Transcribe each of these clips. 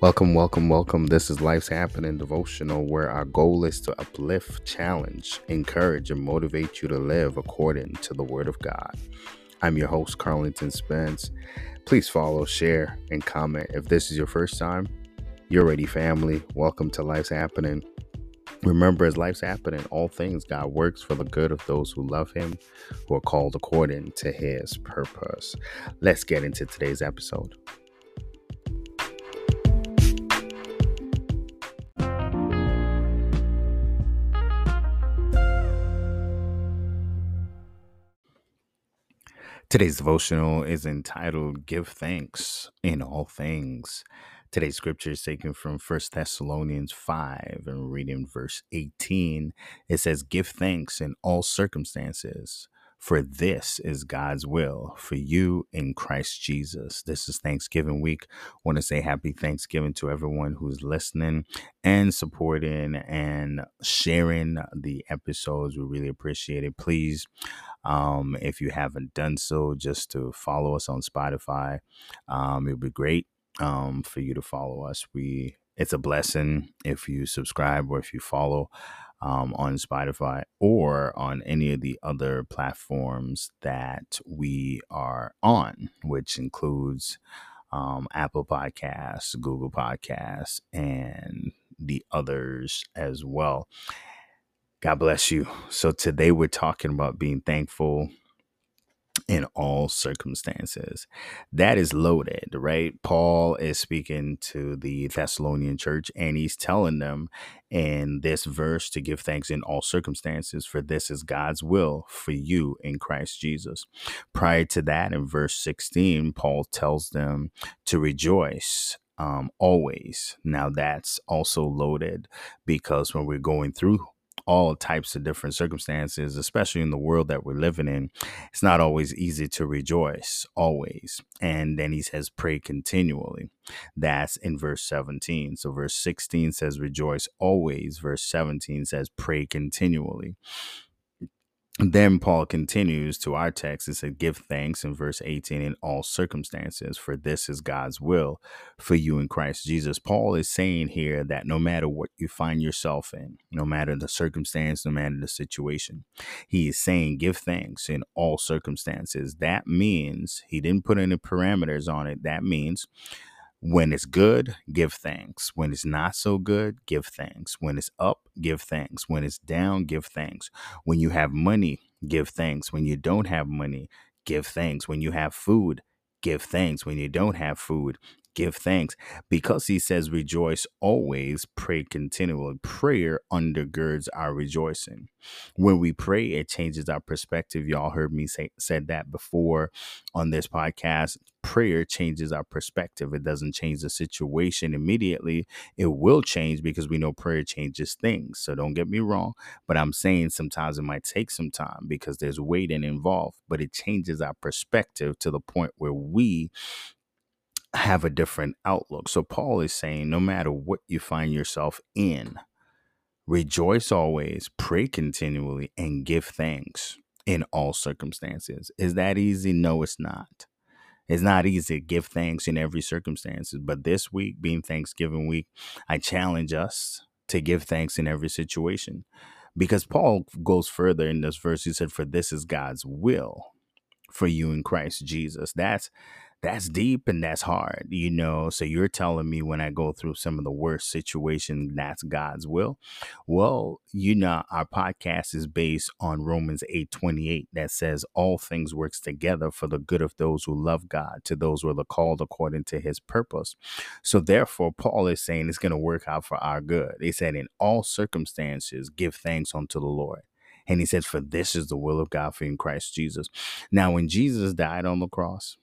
Welcome, welcome, welcome. This is Life's Happening Devotional, where our goal is to uplift, challenge, encourage, and motivate you to live according to the Word of God. I'm your host, Carlington Spence. Please follow, share, and comment. If this is your first time, you're ready, family. Welcome to Life's Happening. Remember, as life's happening, all things God works for the good of those who love Him, who are called according to His purpose. Let's get into today's episode. Today's devotional is entitled Give Thanks in All Things. Today's scripture is taken from 1 Thessalonians 5 and reading verse 18. It says, Give thanks in all circumstances, for this is God's will for you in Christ Jesus. This is Thanksgiving week. I want to say happy Thanksgiving to everyone who's listening and supporting and sharing the episodes. We really appreciate it. Please um, if you haven't done so, just to follow us on Spotify, um, it would be great um, for you to follow us. We it's a blessing if you subscribe or if you follow um, on Spotify or on any of the other platforms that we are on, which includes um, Apple Podcasts, Google Podcasts, and the others as well. God bless you. So today we're talking about being thankful in all circumstances. That is loaded, right? Paul is speaking to the Thessalonian church and he's telling them in this verse to give thanks in all circumstances, for this is God's will for you in Christ Jesus. Prior to that, in verse 16, Paul tells them to rejoice um, always. Now, that's also loaded because when we're going through all types of different circumstances, especially in the world that we're living in, it's not always easy to rejoice, always. And then he says, pray continually. That's in verse 17. So verse 16 says, rejoice always. Verse 17 says, pray continually then Paul continues to our text. and said, Give thanks in verse 18 in all circumstances, for this is God's will for you in Christ Jesus. Paul is saying here that no matter what you find yourself in, no matter the circumstance, no matter the situation, he is saying, Give thanks in all circumstances. That means he didn't put any parameters on it. That means when it's good, give thanks. When it's not so good, give thanks. When it's up, give thanks. When it's down, give thanks. When you have money, give thanks. When you don't have money, give thanks. When you have food, give thanks. When you don't have food, give thanks because he says rejoice always pray continually. Prayer undergirds our rejoicing. When we pray it changes our perspective. Y'all heard me say said that before on this podcast. Prayer changes our perspective. It doesn't change the situation immediately. It will change because we know prayer changes things. So don't get me wrong but i'm saying sometimes it might take some time because there's waiting involved but it changes our perspective to the point where we have a different outlook. So Paul is saying no matter what you find yourself in, rejoice always, pray continually, and give thanks in all circumstances. Is that easy? No, it's not. It's not easy to give thanks in every circumstances, but this week being Thanksgiving week, I challenge us to give thanks in every situation. Because Paul goes further in this verse. He said, For this is God's will for you in Christ Jesus. That's that's deep and that's hard, you know. So you're telling me when I go through some of the worst situations, that's God's will. Well, you know, our podcast is based on Romans 8 28 that says all things works together for the good of those who love God, to those who are called according to his purpose. So therefore, Paul is saying it's going to work out for our good. He said, in all circumstances, give thanks unto the Lord. And he says, For this is the will of God for in Christ Jesus. Now, when Jesus died on the cross,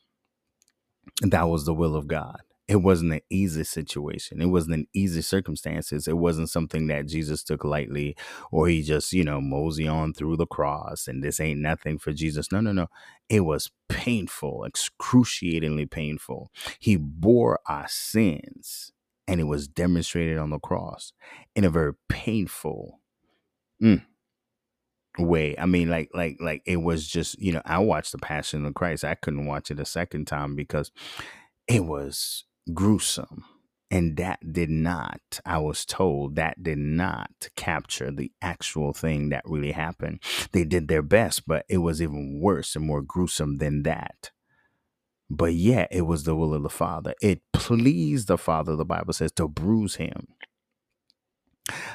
that was the will of God. It wasn't an easy situation. It wasn't an easy circumstances. It wasn't something that Jesus took lightly or he just, you know, mosey on through the cross and this ain't nothing for Jesus. No, no, no. It was painful, excruciatingly painful. He bore our sins and it was demonstrated on the cross in a very painful mm, way. I mean, like, like, like it was just, you know, I watched the Passion of Christ. I couldn't watch it a second time because it was gruesome. And that did not, I was told, that did not capture the actual thing that really happened. They did their best, but it was even worse and more gruesome than that. But yet, it was the will of the Father. It pleased the Father, the Bible says, to bruise him.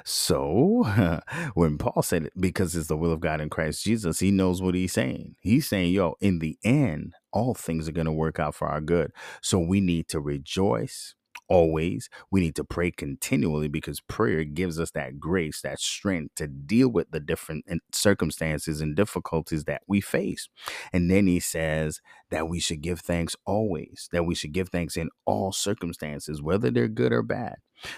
So when Paul said it, because it's the will of God in Christ Jesus, he knows what he's saying. He's saying, yo, in the end, all things are going to work out for our good. So we need to rejoice always. We need to pray continually because prayer gives us that grace, that strength to deal with the different circumstances and difficulties that we face. And then he says that we should give thanks always, that we should give thanks in all circumstances, whether they're good or bad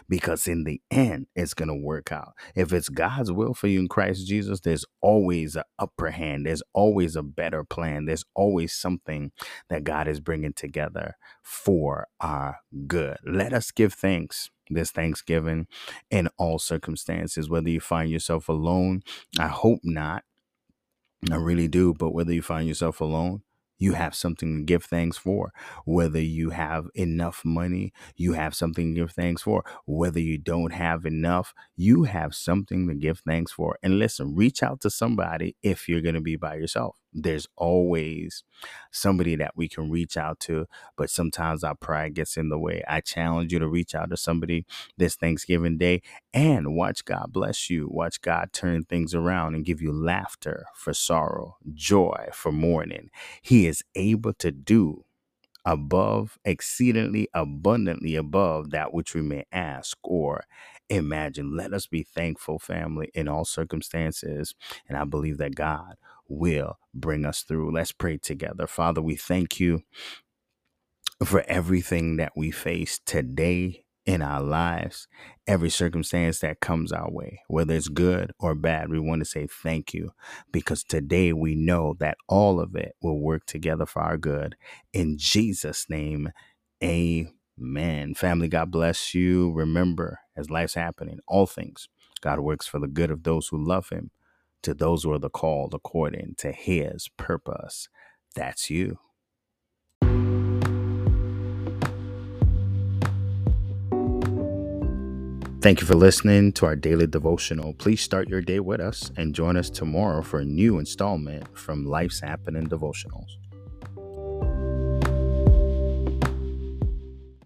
because in the end it's going to work out. If it's god's will for you in christ jesus there's always an upper hand. There's always a better plan. There's always something that god is bringing together for our good. Let us give thanks this thanksgiving in all circumstances whether you find yourself alone. I hope not. I really do but whether you find yourself alone you have something to give thanks for. Whether you have enough money, you have something to give thanks for. Whether you don't have enough, you have something to give thanks for. And listen, reach out to somebody if you're going to be by yourself. There's always somebody that we can reach out to, but sometimes our pride gets in the way. I challenge you to reach out to somebody this Thanksgiving Day and watch God bless you. Watch God turn things around and give you laughter for sorrow, joy for mourning. He is able to do above, exceedingly abundantly above that which we may ask or imagine. Let us be thankful, family, in all circumstances. And I believe that God will bring us through. Let's pray together. Father, we thank you for everything that we face today in our lives, every circumstance that comes our way, whether it's good or bad, we want to say thank you because today we know that all of it will work together for our good. In Jesus' name, amen. Family, God bless you. Remember, as life's happening, all things, God works for the good of those who love Him, to those who are the called according to His purpose. That's you. Thank you for listening to our daily devotional. Please start your day with us and join us tomorrow for a new installment from Life's Happening Devotionals.